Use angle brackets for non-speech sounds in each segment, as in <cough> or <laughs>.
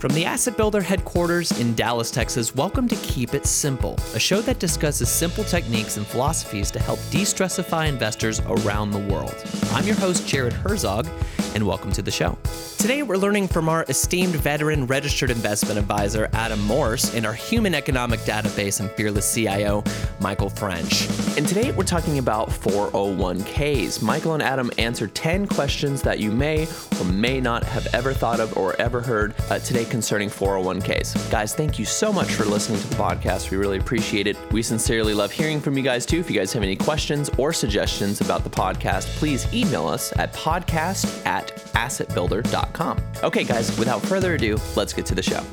From the Asset Builder headquarters in Dallas, Texas, welcome to Keep It Simple, a show that discusses simple techniques and philosophies to help de stressify investors around the world. I'm your host, Jared Herzog, and welcome to the show. Today, we're learning from our esteemed veteran registered investment advisor, Adam Morse, and our human economic database and fearless CIO, Michael French. And today, we're talking about 401ks. Michael and Adam answer 10 questions that you may or may not have ever thought of or ever heard uh, today concerning 401ks. Guys, thank you so much for listening to the podcast. We really appreciate it. We sincerely love hearing from you guys too. If you guys have any questions or suggestions about the podcast, please email us at podcast at assetbuilder.com. Okay, guys, without further ado, let's get to the show.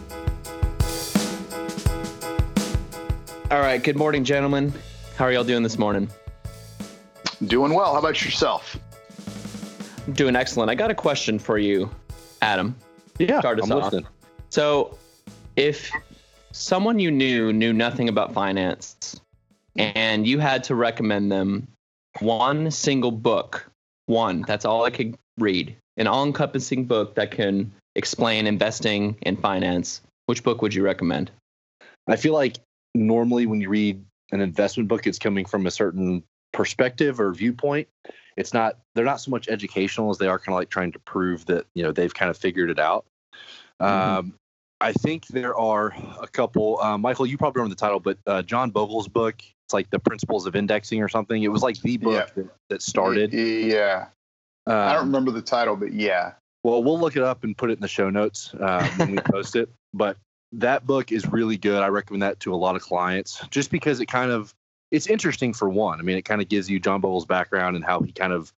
All right, good morning, gentlemen. How are y'all doing this morning? Doing well. How about yourself? I'm doing excellent. I got a question for you, Adam. Yeah, Start us I'm off. listening. So, if someone you knew knew nothing about finance and you had to recommend them one single book, one, that's all I could read, an all encompassing book that can explain investing and finance, which book would you recommend? I feel like normally when you read an investment book, it's coming from a certain perspective or viewpoint. It's not they're not so much educational as they are kind of like trying to prove that you know they've kind of figured it out. Mhm. Um, I think there are a couple. Uh, Michael, you probably remember the title, but uh, John Bogle's book. It's like the Principles of Indexing or something. It was like the book that, that started. Yeah. I don't Um, remember the title, but yeah. Well, we'll look it up and put it in the show notes uh, when we post it. <laughs> But that book is really good. I recommend that to a lot of clients just because it kind of it's interesting for one. I mean, it kind of gives you John Bogle's background and how he kind of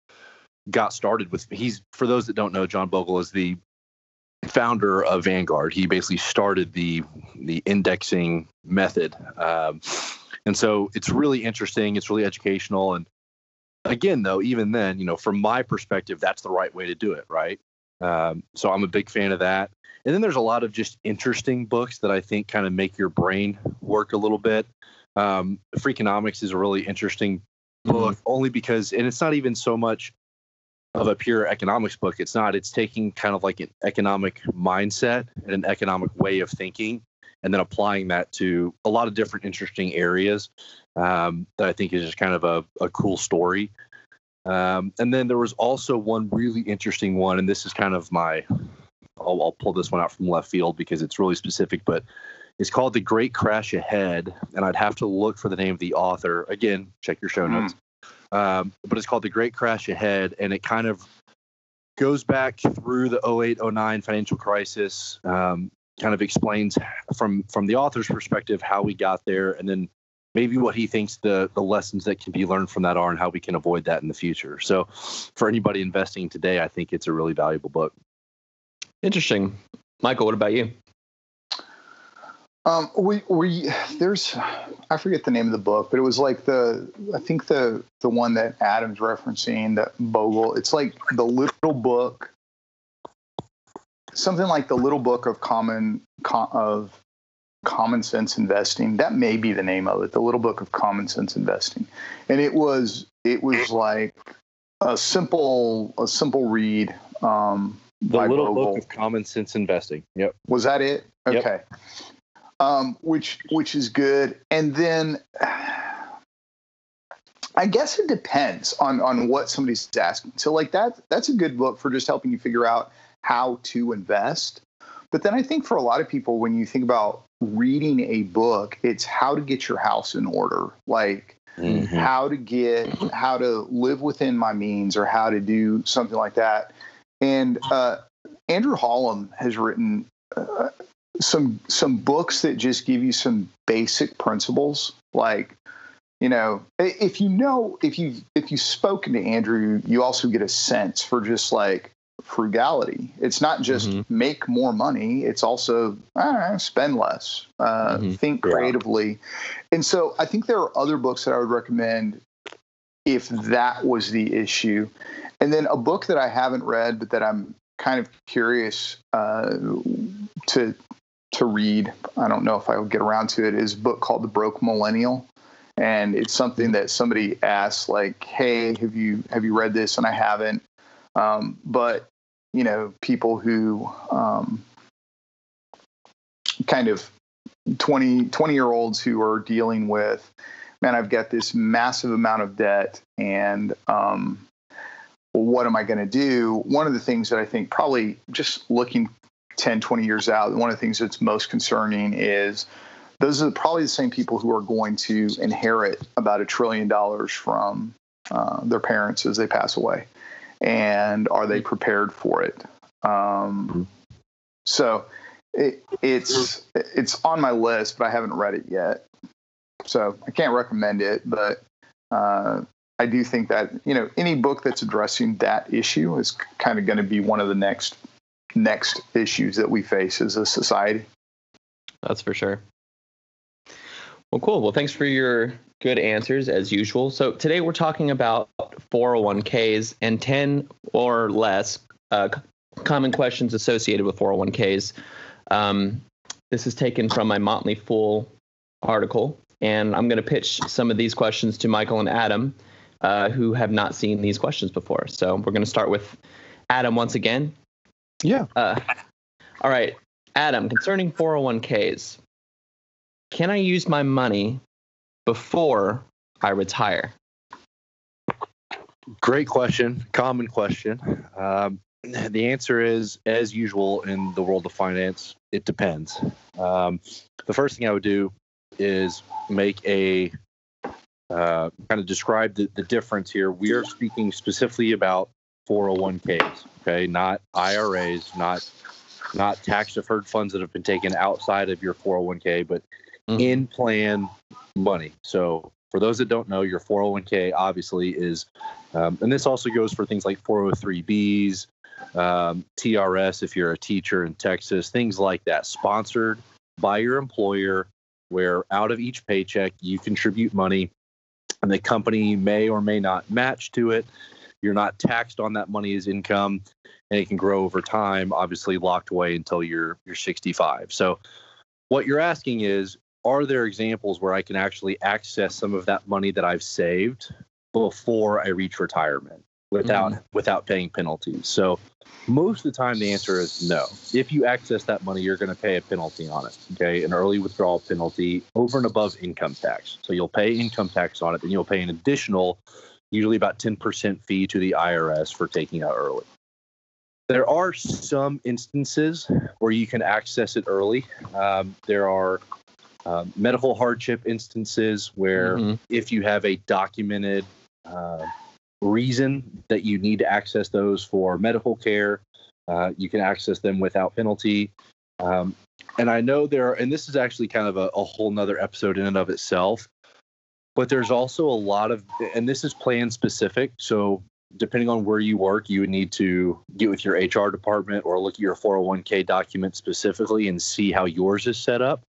got started with. He's for those that don't know, John Bogle is the founder of Vanguard. He basically started the the indexing method, um, and so it's really interesting. It's really educational, and again, though, even then, you know, from my perspective, that's the right way to do it, right? Um, so I'm a big fan of that. And then there's a lot of just interesting books that I think kind of make your brain work a little bit. Um, Freakonomics is a really interesting book, only because, and it's not even so much of a pure economics book. It's not. It's taking kind of like an economic mindset and an economic way of thinking, and then applying that to a lot of different interesting areas um, that I think is just kind of a, a cool story. Um, and then there was also one really interesting one, and this is kind of my, I'll, I'll pull this one out from left field because it's really specific, but it's called The Great Crash Ahead. And I'd have to look for the name of the author. Again, check your show Hmm. notes. Um, but it's called The Great Crash Ahead, and it kind of goes back through the 08 09 financial crisis, um, kind of explains from from the author's perspective how we got there, and then maybe what he thinks the the lessons that can be learned from that are and how we can avoid that in the future. So for anybody investing today, I think it's a really valuable book. Interesting. Michael, what about you? Um, we we there's I forget the name of the book, but it was like the I think the the one that Adam's referencing that Bogle. It's like the little book, something like the little book of common of common sense investing. That may be the name of it. The little book of common sense investing, and it was it was like a simple a simple read. Um, The little Bogle. book of common sense investing. Yep. Was that it? Yep. Okay. Um, which which is good. And then I guess it depends on on what somebody's asking. So like that that's a good book for just helping you figure out how to invest. But then I think for a lot of people when you think about reading a book, it's how to get your house in order. Like how to get how to live within my means or how to do something like that and uh, andrew Hallam has written uh, some some books that just give you some basic principles like you know if you know if you if you've spoken to andrew you also get a sense for just like frugality. It's not just Mhm. make more money it's also know, spend less uh, Mhm. think Yeah. creatively. And so i think there are other books that i would recommend if that was the issue. And then a book that i haven't read but that i'm kind of curious uh, to to read i don't know if i will get around to it is a book called the broke millennial. And it's something that somebody asked like hey have you have you read this? And i haven't um, but you know people who um, kind of 20 20 year olds who are dealing with man i've got this massive amount of debt and um, what am i going to do? One of the things that i think probably just looking 10 20 years out one of the things that's most concerning is those are probably the same people who are going to inherit about a trillion dollars from uh, their parents as they pass away and are they prepared for it um, so it, it's it's on my list, but I haven't read it yet. So I can't recommend it, but uh, I do think that you know any book that's addressing that issue is kind of going to be one of the next next issues that we face as a society. That's for sure. Well, cool. Well, thanks for your good answers as usual. So today we're talking about 401ks and 10 or less uh, common questions associated with 401ks. Um, this is taken from my Motley Fool article, and I'm going to pitch some of these questions to Michael and Adam, uh, who have not seen these questions before. So we're going to start with Adam once again. Yeah. Uh, all right, Adam, concerning 401ks, can I use my money before I retire? Great question. Common question. Um, the answer is, as usual in the world of finance, it depends. Um, the first thing I would do is make a uh, kind of describe the, the difference here. We are speaking specifically about 401ks, okay, not IRAs, not not tax deferred funds that have been taken outside of your 401k, but mm-hmm. in plan money. So for those that don't know, your 401k obviously is, um, and this also goes for things like 403bs, um, TRS if you're a teacher in Texas, things like that, sponsored by your employer, where out of each paycheck you contribute money and the company may or may not match to it. You're not taxed on that money as income and it can grow over time, obviously locked away until you're you're 65. So what you're asking is are there examples where I can actually access some of that money that I've saved before I reach retirement? without mm. without paying penalties. So most of the time the answer is no. If you access that money, you're going to pay a penalty on it. Okay, an early withdrawal penalty over and above income tax. So you'll pay income tax on it, then you'll pay an additional, usually about 10% fee to the IRS for taking out early. There are some instances where you can access it early. Um, there are uh, medical hardship instances where mm-hmm. if you have a documented uh, reason that you need to access those for medical care. Uh, you can access them without penalty. Um, and I know there are, and this is actually kind of a, a whole nother episode in and of itself, but there's also a lot of, and this is plan specific. So depending on where you work, you would need to get with your HR department or look at your 401k document specifically and see how yours is set up.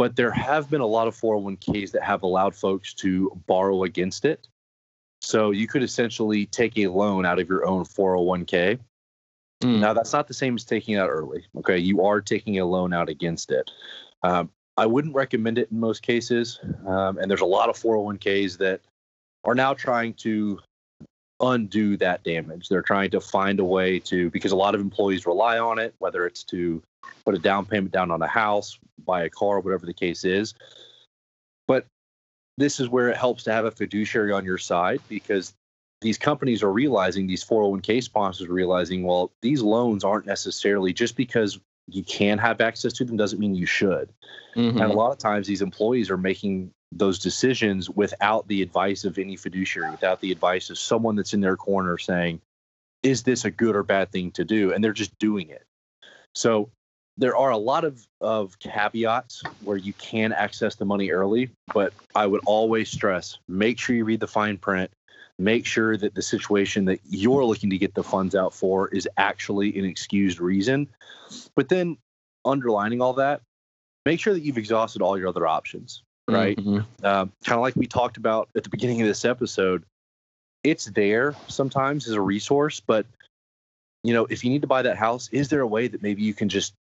But there have been a lot of 401ks that have allowed folks to borrow against it. So you could essentially take a loan out of your own 401k. Mm. Now, that's not the same as taking out early. Okay. You are taking a loan out against it. Um, I wouldn't recommend it in most cases. Um, and there's a lot of 401ks that are now trying to undo that damage. They're trying to find a way to, because a lot of employees rely on it, whether it's to put a down payment down on a house, buy a car, whatever the case is. But this is where it helps to have a fiduciary on your side because these companies are realizing these 401k sponsors are realizing well these loans aren't necessarily just because you can have access to them doesn't mean you should mm-hmm. and a lot of times these employees are making those decisions without the advice of any fiduciary without the advice of someone that's in their corner saying is this a good or bad thing to do and they're just doing it so there are a lot of, of caveats where you can access the money early, but I would always stress make sure you read the fine print. Make sure that the situation that you're looking to get the funds out for is actually an excused reason. But then, underlining all that, make sure that you've exhausted all your other options, right? Mm-hmm. Uh, kind of like we talked about at the beginning of this episode. It's there sometimes as a resource, but you know, if you need to buy that house, is there a way that maybe you can just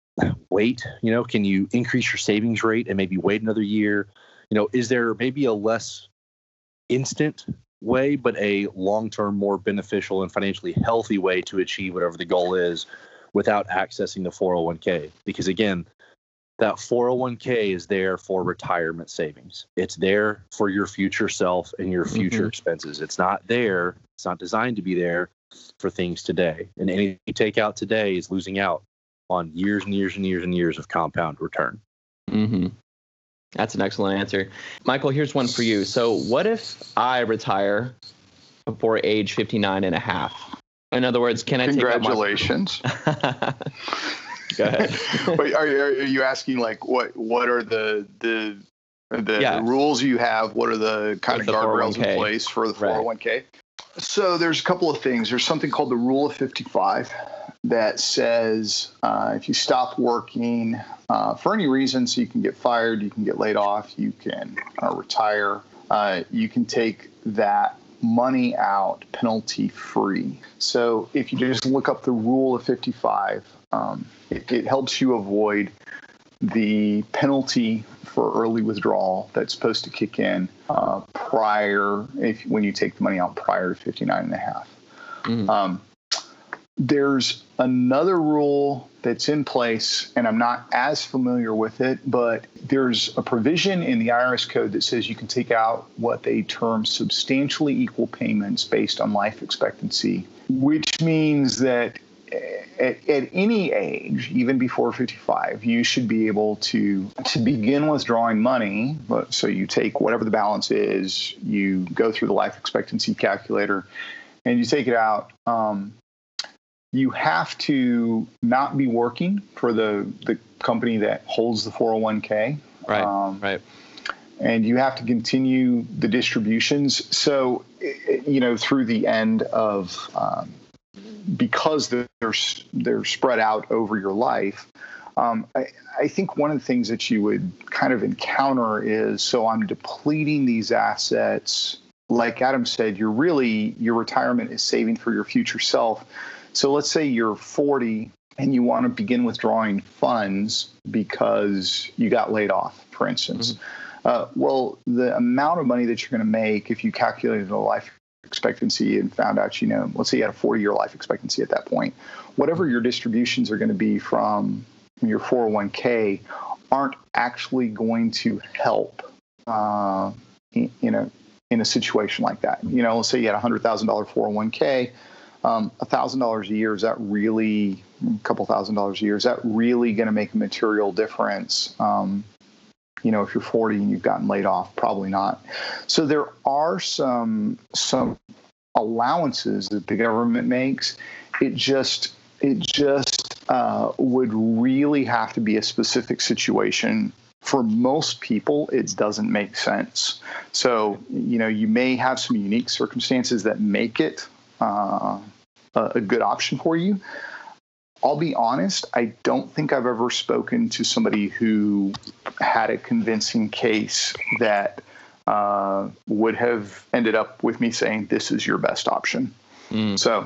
wait? You know, can you increase your savings rate and maybe wait another year? You know, is there maybe a less instant way, but a long term, more beneficial and financially healthy way to achieve whatever the goal is without accessing the 401k? Because again, that 401k is there for retirement savings. It's there for your future self and your future mm-hmm. expenses. It's not there, it's not designed to be there for things today. And anything you take out today is losing out on years and years and years and years of compound return. Mm-hmm. That's an excellent answer. Michael, here's one for you. So, what if I retire before age 59 and a half? In other words, can I Congratulations. <laughs> <laughs> take Congratulations. Go ahead. <laughs> Wait, are, you, are you asking like what what are the the the, yeah. rules you have? What are the kind With of guardrails in place for the 401k? Right. So there's a couple of things. There's something called the Rule of 55 that says uh, if you stop working uh, for any reason, so you can get fired, you can get laid off, you can uh, retire, uh, you can take that money out penalty free. So if you just look up the Rule of 55, um, it, it helps you avoid the penalty for early withdrawal that's supposed to kick in uh, prior if when you take the money out prior to 59 and a half. Mm-hmm. Um, there's another rule that's in place, and I'm not as familiar with it, but there's a provision in the IRS code that says you can take out what they term substantially equal payments based on life expectancy, which means that at, at, any age, even before 55, you should be able to to begin withdrawing money. But so you take whatever the balance is, you go through the life expectancy calculator, and you take it out. Um, you have to not be working for the the company that holds the 401k. Right. Um, right. And you have to continue the distributions. So, you know, through the end of um, because they're they're spread out over your life. Um, I, I, think one of the things that you would kind of encounter is so I'm depleting these assets. Like Adam said, you're really your retirement is saving for your future self. So let's say you're 40 and you want to begin withdrawing funds because you got laid off, for instance. Mm-hmm. Uh, well, the amount of money that you're going to make if you calculated a life expectancy and found out, you know, let's say you had a 40 year life expectancy at that point, whatever your distributions are going to be from your 401k aren't actually going to help, uh, in, you know, in a situation like that. You know, let's say you had a $100,000 401k, um, $1,000 a year, is that really, a couple thousand dollars a year, is that really going to make a material difference? Um, you know, if you're 40 and you've gotten laid off, probably not. So there are some some allowances that the government makes. It just it just uh, would really have to be a specific situation. For most people, it doesn't make sense. So you know, you may have some unique circumstances that make it uh, a, a good option for you. I'll be honest, I don't think I've ever spoken to somebody who had a convincing case that uh, would have ended up with me saying this is your best option. Mm. So,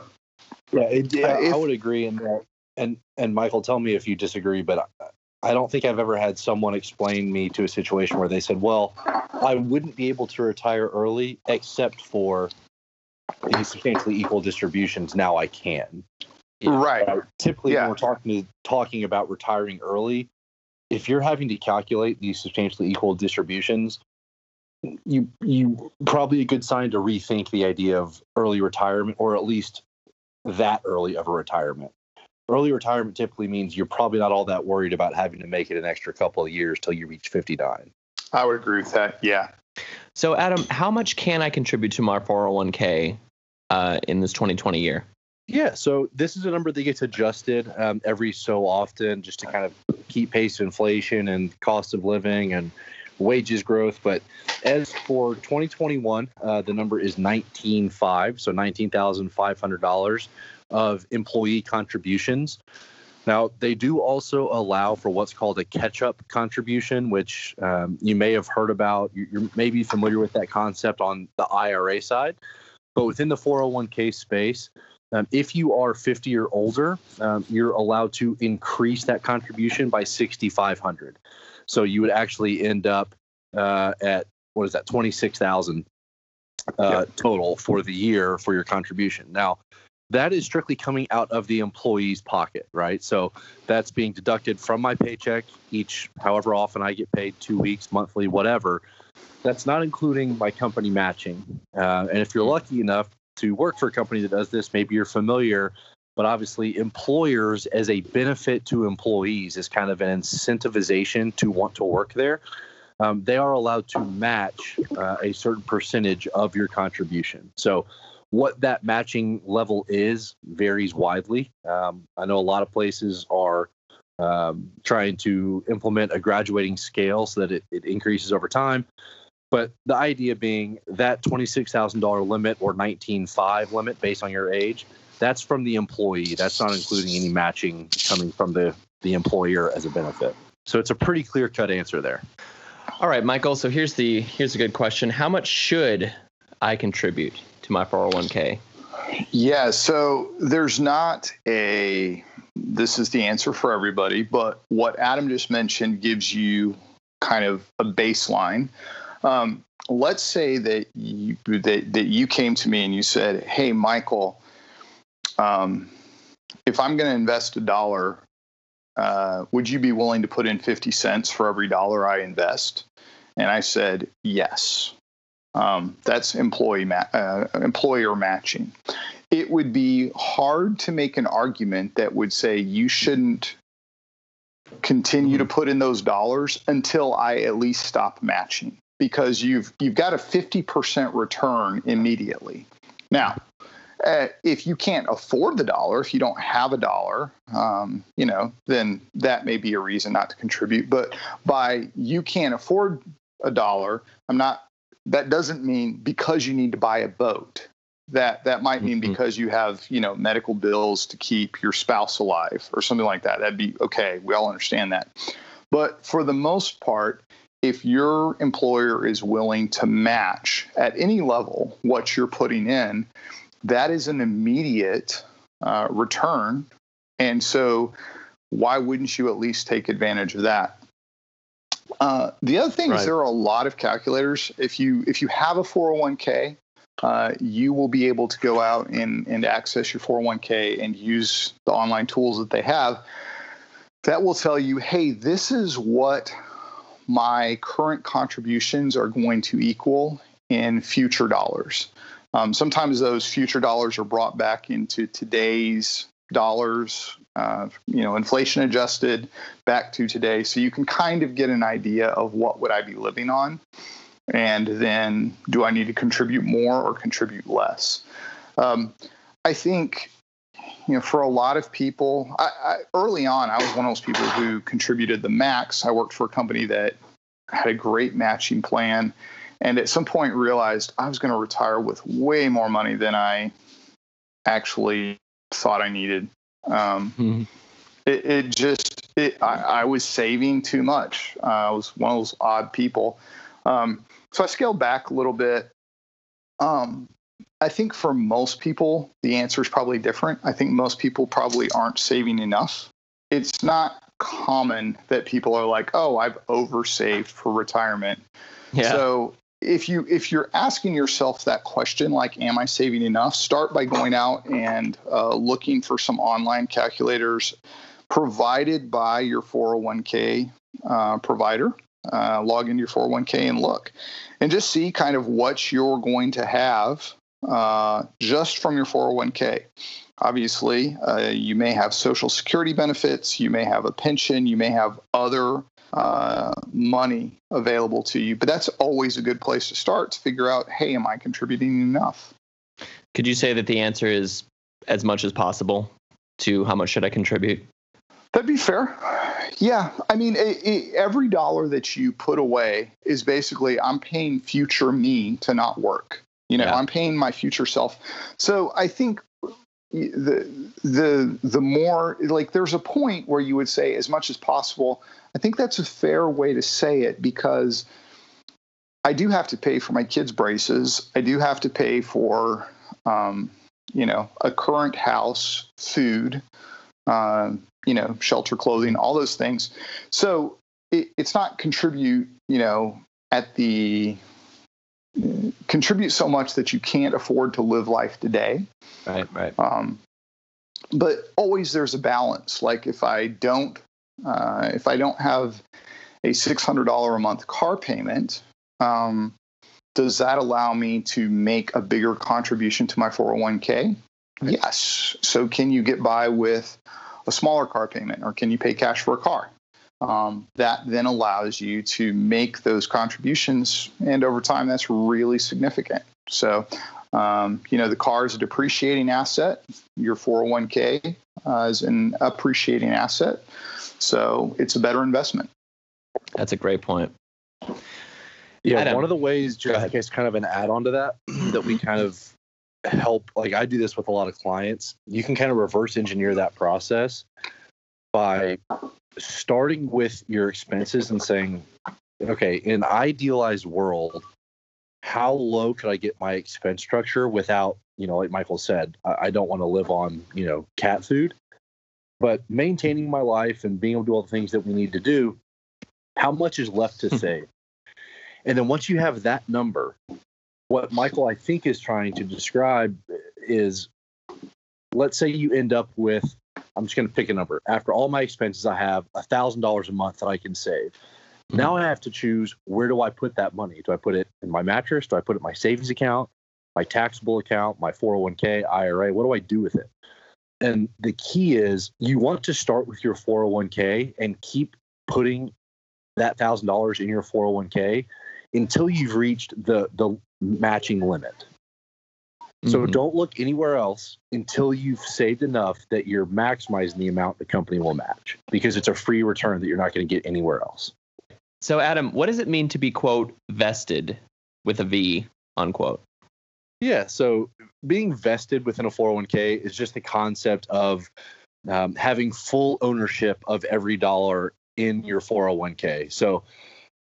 yeah, it, yeah if, I would agree in that. And and Michael, tell me if you disagree, but I, I don't think I've ever had someone explain me to a situation where they said, "Well, I wouldn't be able to retire early except for these substantially equal distributions. Now I can." Right. Uh, typically, yeah. when we're talking talking about retiring early, if you're having to calculate these substantially equal distributions, you you probably a good sign to rethink the idea of early retirement, or at least that early of a retirement. Early retirement typically means you're probably not all that worried about having to make it an extra couple of years till you reach 59. I would agree with that. Yeah. So, Adam, how much can I contribute to my 401k uh, in this 2020 year? Yeah, so this is a number that gets adjusted um, every so often just to kind of keep pace with inflation and cost of living and wages growth. But as for 2021, uh, the number is 19.5, so $19,500 of employee contributions. Now, they do also allow for what's called a catch up contribution, which um, you may have heard about. You're maybe familiar with that concept on the IRA side. But within the 401k space, um, if you are 50 or older, um, you're allowed to increase that contribution by 6,500. So you would actually end up uh, at what is that 26,000 uh, total for the year for your contribution. Now, that is strictly coming out of the employee's pocket, right? So that's being deducted from my paycheck each, however often I get paid, two weeks, monthly, whatever. That's not including my company matching. Uh, and if you're lucky enough to work for a company that does this, maybe you're familiar. But obviously, employers as a benefit to employees is kind of an incentivization to want to work there. Um, they are allowed to match uh, a certain percentage of your contribution. So what that matching level is varies widely. Um, I know a lot of places are um, trying to implement a graduating scale so that it, it increases over time. But the idea being that $26,000 limit or 19.5 limit based on your age, that's from the employee. That's not including any matching coming from the, the employer as a benefit. So it's a pretty clear cut answer there. All right, Michael. So here's the here's a good question. How much should I contribute? to my 401k? Yeah, so there's not a this is the answer for everybody, but what Adam just mentioned gives you kind of a baseline. Um, let's say that you that, that you came to me and you said, "Hey, Michael, um, if I'm going to invest a dollar, uh, would you be willing to put in 50 cents for every dollar I invest?" And I said, "Yes." Um, that's employee ma- uh, employer matching. It would be hard to make an argument that would say you shouldn't continue to put in those dollars until I at least stop matching because you've you've got a 50% return immediately. Now, uh, if you can't afford the dollar, if you don't have a dollar, um, you know, then that may be a reason not to contribute. But by you can't afford a dollar, I'm not that doesn't mean because you need to buy a boat. That that might mean mm-hmm. because you have you know medical bills to keep your spouse alive or something like that. That'd be okay. We all understand that. But for the most part, if your employer is willing to match at any level what you're putting in, that is an immediate uh, return. And so, why wouldn't you at least take advantage of that? Uh, the other thing right. is there are a lot of calculators. If you if you have a 401k, uh, you will be able to go out and, and access your 401k and use the online tools that they have. That will tell you, hey, this is what my current contributions are going to equal in future dollars. Um, sometimes those future dollars are brought back into today's dollars uh, you know, inflation adjusted back to today. So you can kind of get an idea of what would I be living on, and then do I need to contribute more or contribute less? Um, I think, you know, for a lot of people, I, I, early on, I was one of those people who contributed the max. I worked for a company that had a great matching plan, and at some point realized I was going to retire with way more money than I actually thought I needed. Um, mm-hmm. it, it, just, it, I, I, was saving too much. Uh, I was one of those odd people. Um, so I scaled back a little bit. Um, I think for most people, the answer is probably different. I think most people probably aren't saving enough. It's not common that people are like, oh, I've oversaved for retirement. Yeah. So if you if you're asking yourself that question like am i saving enough start by going out and uh, looking for some online calculators provided by your 401k uh, provider uh, log into your 401k and look and just see kind of what you're going to have uh, just from your 401k obviously uh, you may have social security benefits you may have a pension you may have other uh, money available to you. But that's always a good place to start to figure out, hey, am I contributing enough? Could you say that the answer is as much as possible to how much should I contribute? That'd be fair. Yeah, I mean, it, it, every dollar that you put away is basically I'm paying future me to not work. You know, yeah. I'm paying my future self. So I think the the the more like there's a point where you would say as much as possible i think that's a fair way to say it because i do have to pay for my kids braces i do have to pay for um, you know a current house food uh, you know shelter clothing all those things so it, it's not contribute you know at the contribute so much that you can't afford to live life today. Right, right. Um, but always there's a balance. Like if I don't, uh, if I don't have a six hundred dollar a month car payment, um, does that allow me to make a bigger contribution to my 401k? Yes. So can you get by with a smaller car payment, or can you pay cash for a car? Um, that then allows you to make those contributions, and over time, that's really significant. So, um, you know, the car is a depreciating asset. Your 401k uh, is an appreciating asset. So, it's a better investment. That's a great point. Yeah, Adam, one of the ways, just in case, kind of an add-on to that, <clears throat> that we kind of help. Like I do this with a lot of clients. You can kind of reverse engineer that process by starting with your expenses and saying, okay, in an idealized world, how low could I get my expense structure without, you know, like Michael said, I, I don't want to live on, you know, cat food, but maintaining my life and being able to do all the things that we need to do, how much is left to hmm. save? And then once you have that number, what Michael I think is trying to describe is let's say you end up with I'm just going to pick a number. After all my expenses, I have $1,000 a month that I can save. Mm-hmm. Now I have to choose where do I put that money? Do I put it in my mattress? Do I put it in my savings account, my taxable account, my 401k, IRA? What do I do with it? And the key is you want to start with your 401k and keep putting that $1,000 in your 401k until you've reached the the matching limit. So mm-hmm. don't look anywhere else until you've saved enough that you're maximizing the amount the company will match because it's a free return that you're not going to get anywhere else. So Adam, what does it mean to be quote vested with a V unquote? Yeah, so being vested within a 401k is just the concept of um, having full ownership of every dollar in your 401k. So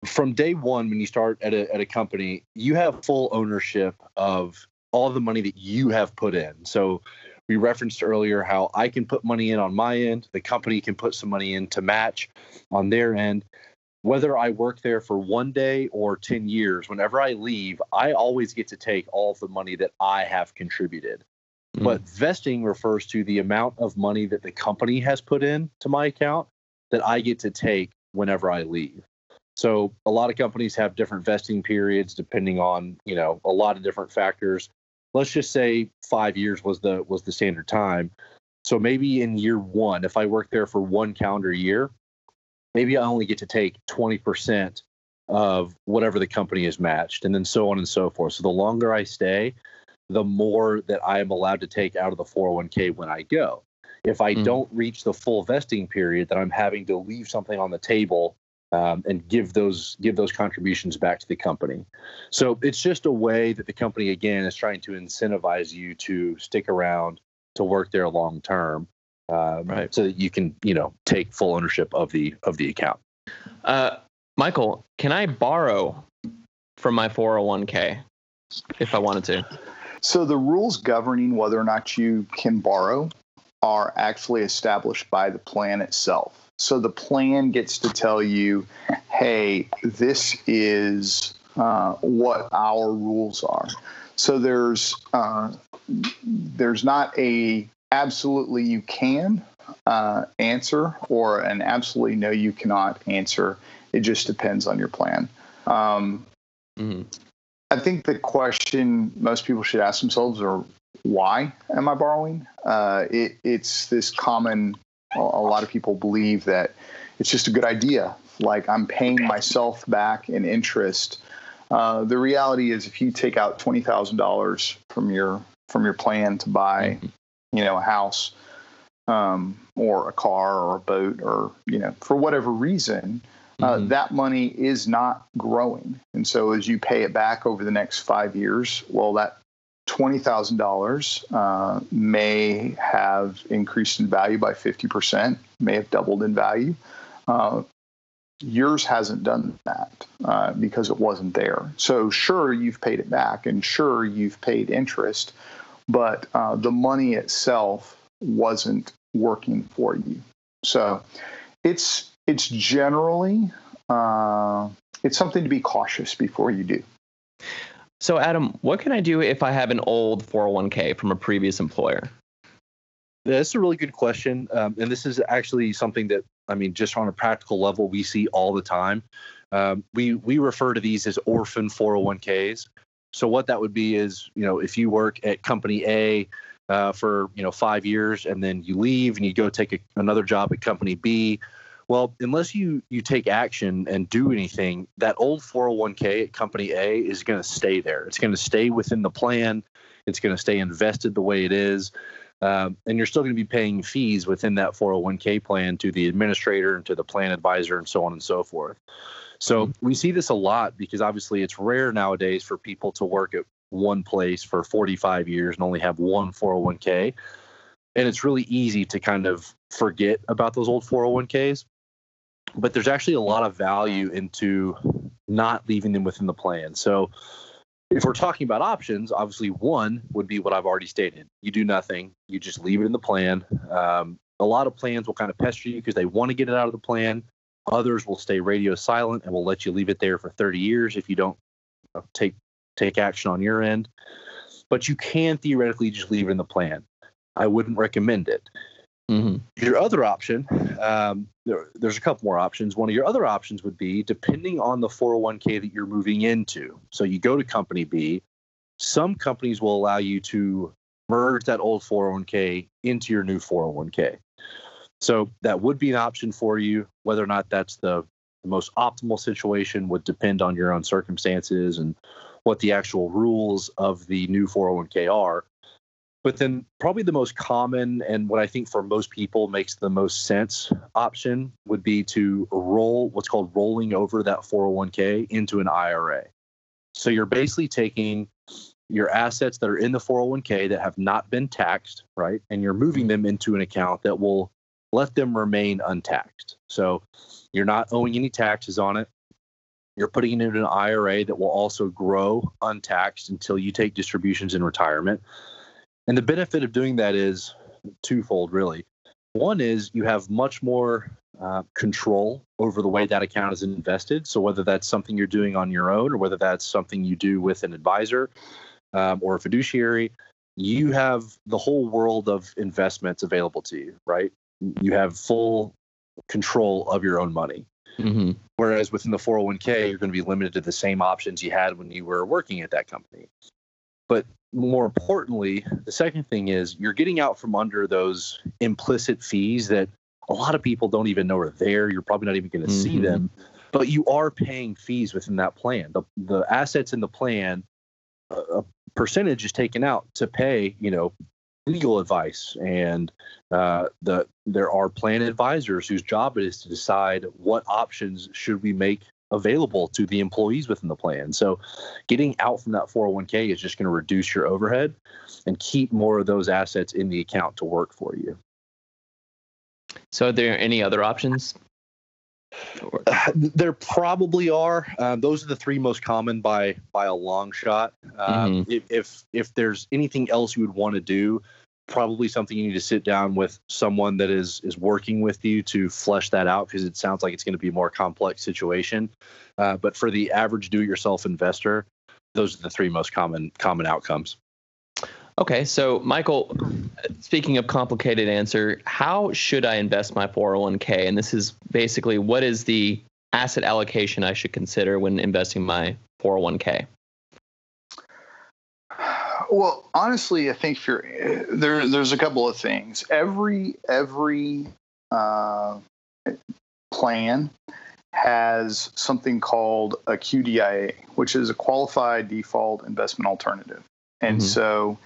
from day one when you start at a, at a company you have full ownership of all the money that you have put in. So we referenced earlier how i can put money in on my end. The company can put some money in to match on their end. Whether i work there for one day or 10 years whenever i leave i always get to take all the money that i have contributed. Mm. but vesting refers to the amount of money that the company has put in to my account that i get to take whenever i leave. So a lot of companies have different vesting periods depending on, you know, a lot of different factors. Let's just say 5 years was the was the standard time. So maybe in year 1, if I work there for one calendar year, maybe I only get to take 20% of whatever the company has matched and then so on and so forth. So the longer I stay, the more that I am allowed to take out of the 401k when I go. If I mm. don't reach the full vesting period, then I'm having to leave something on the table um, and give those give those contributions back to the company. So it's just a way that the company again is trying to incentivize you to stick around to work there long term, um, right? So that you can you know take full ownership of the of the account. Uh, Michael, can I borrow from my 401k if I wanted to? So the rules governing whether or not you can borrow are actually established by the plan itself. So the plan gets to tell you, hey, this is uh, what our rules are. So there's uh, there's not a absolutely you can uh, answer or an absolutely no you cannot answer. It just depends on your plan. Um, mm-hmm. I think the question most people should ask themselves are why am I borrowing? Uh, it, it's this common a lot of people believe that it's just a good idea. Like I'm paying myself back in interest. Uh, the reality is, if you take out twenty thousand dollars from your from your plan to buy, mm-hmm. you know, a house um, or a car or a boat or you know, for whatever reason, uh, mm-hmm. that money is not growing. And so, as you pay it back over the next five years, well, that $20,000 uh, may have increased in value by 50%, may have doubled in value. Uh, yours hasn't done that uh, because it wasn't there. So, sure, you've paid it back, and sure, you've paid interest, but uh, the money itself wasn't working for you. So, it's it's generally uh, it's something to be cautious before you do. So, Adam, what can I do if I have an old 401k from a previous employer? That's a really good question. Um, and this is actually something that, I mean, just on a practical level, we see all the time. Um, we, we refer to these as orphan 401ks. So, what that would be is, you know, if you work at company A uh, for, you know, five years and then you leave and you go take a, another job at company B, well, unless you you take action and do anything, that old 401k at company A is going to stay there. It's going to stay within the plan. It's going to stay invested the way it is. Um, and you're still going to be paying fees within that 401k plan to the administrator and to the plan advisor and so on and so forth. So mm-hmm. we see this a lot because obviously it's rare nowadays for people to work at one place for 45 years and only have one 401k. And it's really easy to kind of forget about those old 401ks but there's actually a lot of value into not leaving them within the plan. So if we're talking about options, obviously one would be what I've already stated. You do nothing, you just leave it in the plan. Um, a lot of plans will kind of pester you because they want to get it out of the plan. Others will stay radio silent and will let you leave it there for 30 years if you don't uh, take take action on your end. But you can theoretically just leave it in the plan. I wouldn't recommend it. Mm-hmm. Your other option, um, there, there's a couple more options. One of your other options would be depending on the 401k that you're moving into. So you go to company B, some companies will allow you to merge that old 401k into your new 401k. So that would be an option for you. Whether or not that's the, the most optimal situation would depend on your own circumstances and what the actual rules of the new 401k are. But then, probably the most common and what I think for most people makes the most sense option would be to roll what's called rolling over that 401k into an IRA. So you're basically taking your assets that are in the 401k that have not been taxed, right? And you're moving them into an account that will let them remain untaxed. So you're not owing any taxes on it. You're putting it in an IRA that will also grow untaxed until you take distributions in retirement. And the benefit of doing that is twofold, really. One is you have much more uh, control over the way that account is invested. So, whether that's something you're doing on your own or whether that's something you do with an advisor um, or a fiduciary, you have the whole world of investments available to you, right? You have full control of your own money. Mm-hmm. Whereas within the 401k, you're going to be limited to the same options you had when you were working at that company. But more importantly, the second thing is you're getting out from under those implicit fees that a lot of people don't even know are there. You're probably not even going to mm-hmm. see them, but you are paying fees within that plan. The, the assets in the plan, a, a percentage is taken out to pay, you know, legal advice and uh, the there are plan advisors whose job it is to decide what options should we make available to the employees within the plan. So getting out from that 401k is just going to reduce your overhead and keep more of those assets in the account to work for you. So are there any other options? Uh, there probably are. Uh, those are the three most common by by a long shot. Um, mm-hmm. if, if if there's anything else you would want to do, probably something you need to sit down with someone that is is working with you to flesh that out because it sounds like it's going to be a more complex situation. Uh, but for the average do-it-yourself investor, those are the three most common common outcomes. Okay, so Michael, speaking of complicated answer, how should I invest my 401k? And this is basically what is the asset allocation I should consider when investing my 401k? Well, honestly, I think for there, there's a couple of things. Every every uh, plan has something called a QDIA, which is a qualified default investment alternative. And mm-hmm. so,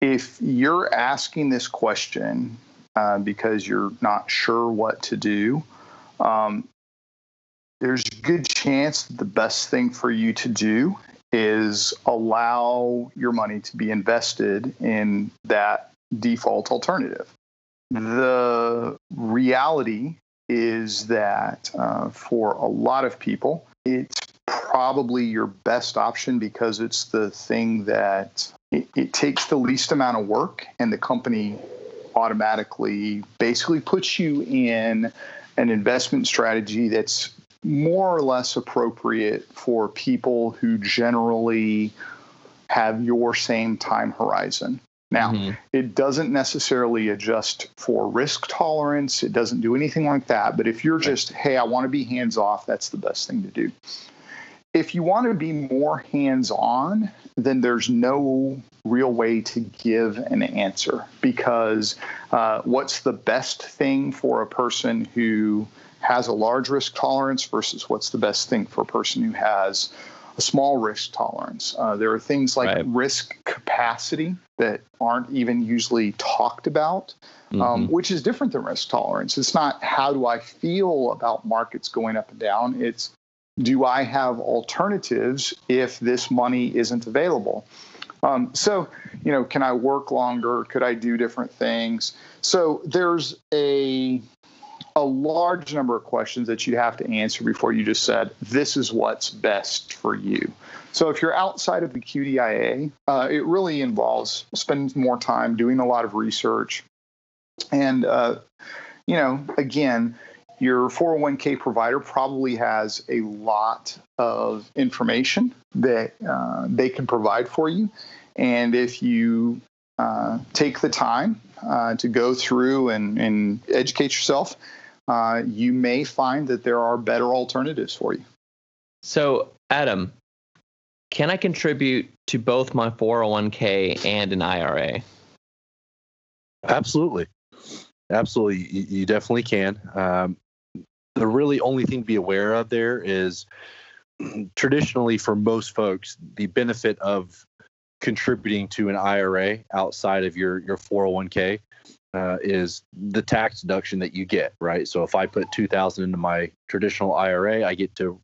if you're asking this question uh, because you're not sure what to do, um, there's a good chance that the best thing for you to do is allow your money to be invested in that default alternative. The reality is that uh, for a lot of people, it's probably your best option because it's the thing that it, it takes the least amount of work and the company automatically basically puts you in an investment strategy that's more or less appropriate for people who generally have your same time horizon. Now, mm-hmm. it doesn't necessarily adjust for risk tolerance. It doesn't do anything like that. But if you're just, hey, I want to be hands off, that's the best thing to do. If you want to be more hands on, then there's no real way to give an answer because uh, what's the best thing for a person who has a large risk tolerance versus what's the best thing for a person who has a small risk tolerance. Uh, there are things like right. risk capacity that aren't even usually talked about, um, mm-hmm. which is different than risk tolerance. It's not how do I feel about markets going up and down. It's do I have alternatives if this money isn't available? Um, so, you know, can I work longer? Could I do different things? So there's a a large number of questions that you have to answer before you just said, this is what's best for you. So if you're outside of the QDIA, uh, it really involves spending more time doing a lot of research. And, uh, you know, again, your 401k provider probably has a lot of information that uh, they can provide for you. And if you uh, take the time uh, to go through and, and educate yourself, uh, you may find that there are better alternatives for you. So, Adam, can I contribute to both my 401k and an IRA? Absolutely. Absolutely. You, you definitely can. Um, the really only thing to be aware of there is <clears throat> traditionally for most folks, the benefit of contributing to an IRA outside of your, your 401k uh, is the tax deduction that you get, right? So if I put 2000 into my traditional IRA, I get to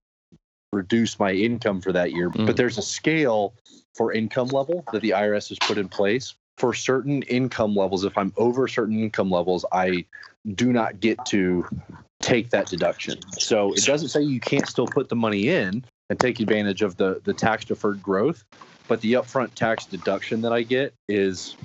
reduce my income for that year. Mm. But there's a scale for income level that the IRS has put in place. For certain income levels, if I'm over certain income levels, I do not get to take that deduction. So it doesn't say you can't still put the money in and take advantage of the the tax deferred growth, but the upfront tax deduction that I get is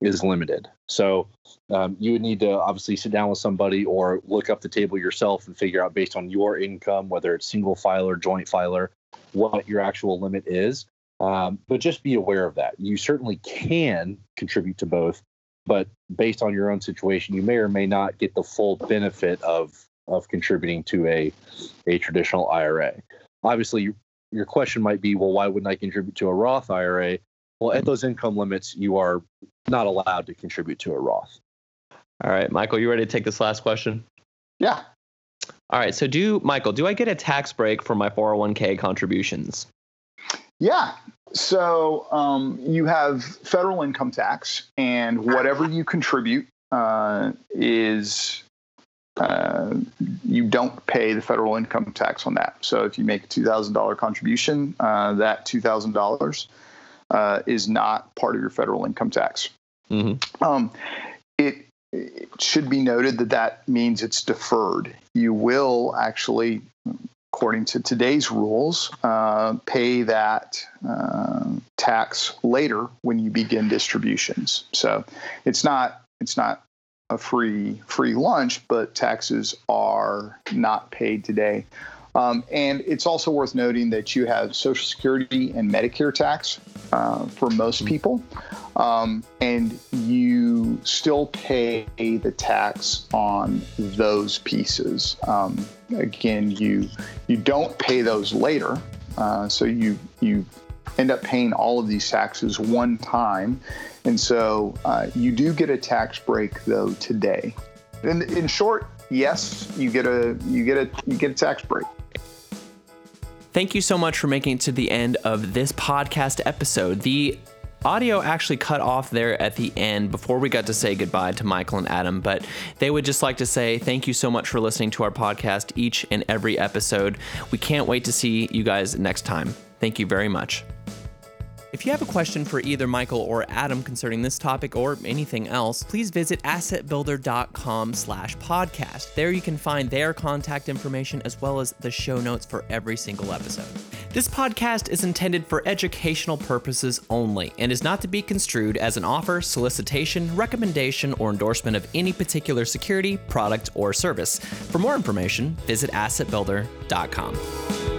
is limited. So um, you would need to obviously sit down with somebody or look up the table yourself and figure out based on your income, whether it's single filer, joint filer, what your actual limit is. Um, but just be aware of that. You certainly can contribute to both, but based on your own situation, you may or may not get the full benefit of of contributing to a a traditional IRA. Obviously, your question might be, well, why wouldn't I contribute to a Roth IRA? Well, at those income limits, you are not allowed to contribute to a Roth. All right, Michael, you ready to take this last question? Yeah. All right. So, do Michael, do I get a tax break for my 401k contributions? Yeah. So, um, you have federal income tax, and whatever you contribute uh, is uh, you don't pay the federal income tax on that. So if you make a $2,000 contribution, uh, that $2,000 uh, is not part of your federal income tax. Mm-hmm. Um, it, it, should be noted that that means it's deferred. You will actually, according to today's rules, uh, pay that uh, tax later when you begin distributions. So it's not it's not a free free lunch, but taxes are not paid today. Um, and it's also worth noting that you have Social Security and Medicare tax uh, for most people, um, and you still pay the tax on those pieces. Um, again, you you don't pay those later, uh, so you you end up paying all of these taxes one time. And so uh, you do get a tax break though today. In, in short, yes, you get a you get a you get a tax break. Thank you so much for making it to the end of this podcast episode. The audio actually cut off there at the end before we got to say goodbye to Michael and Adam, but they would just like to say thank you so much for listening to our podcast each and every episode. We can't wait to see you guys next time. Thank you very much. If you have a question for either Michael or Adam concerning this topic or anything else, please visit assetbuilder.com slash podcast. There you can find their contact information as well as the show notes for every single episode. This podcast is intended for educational purposes only and is not to be construed as an offer, solicitation, recommendation, or endorsement of any particular security, product, or service. For more information, visit assetbuilder.com.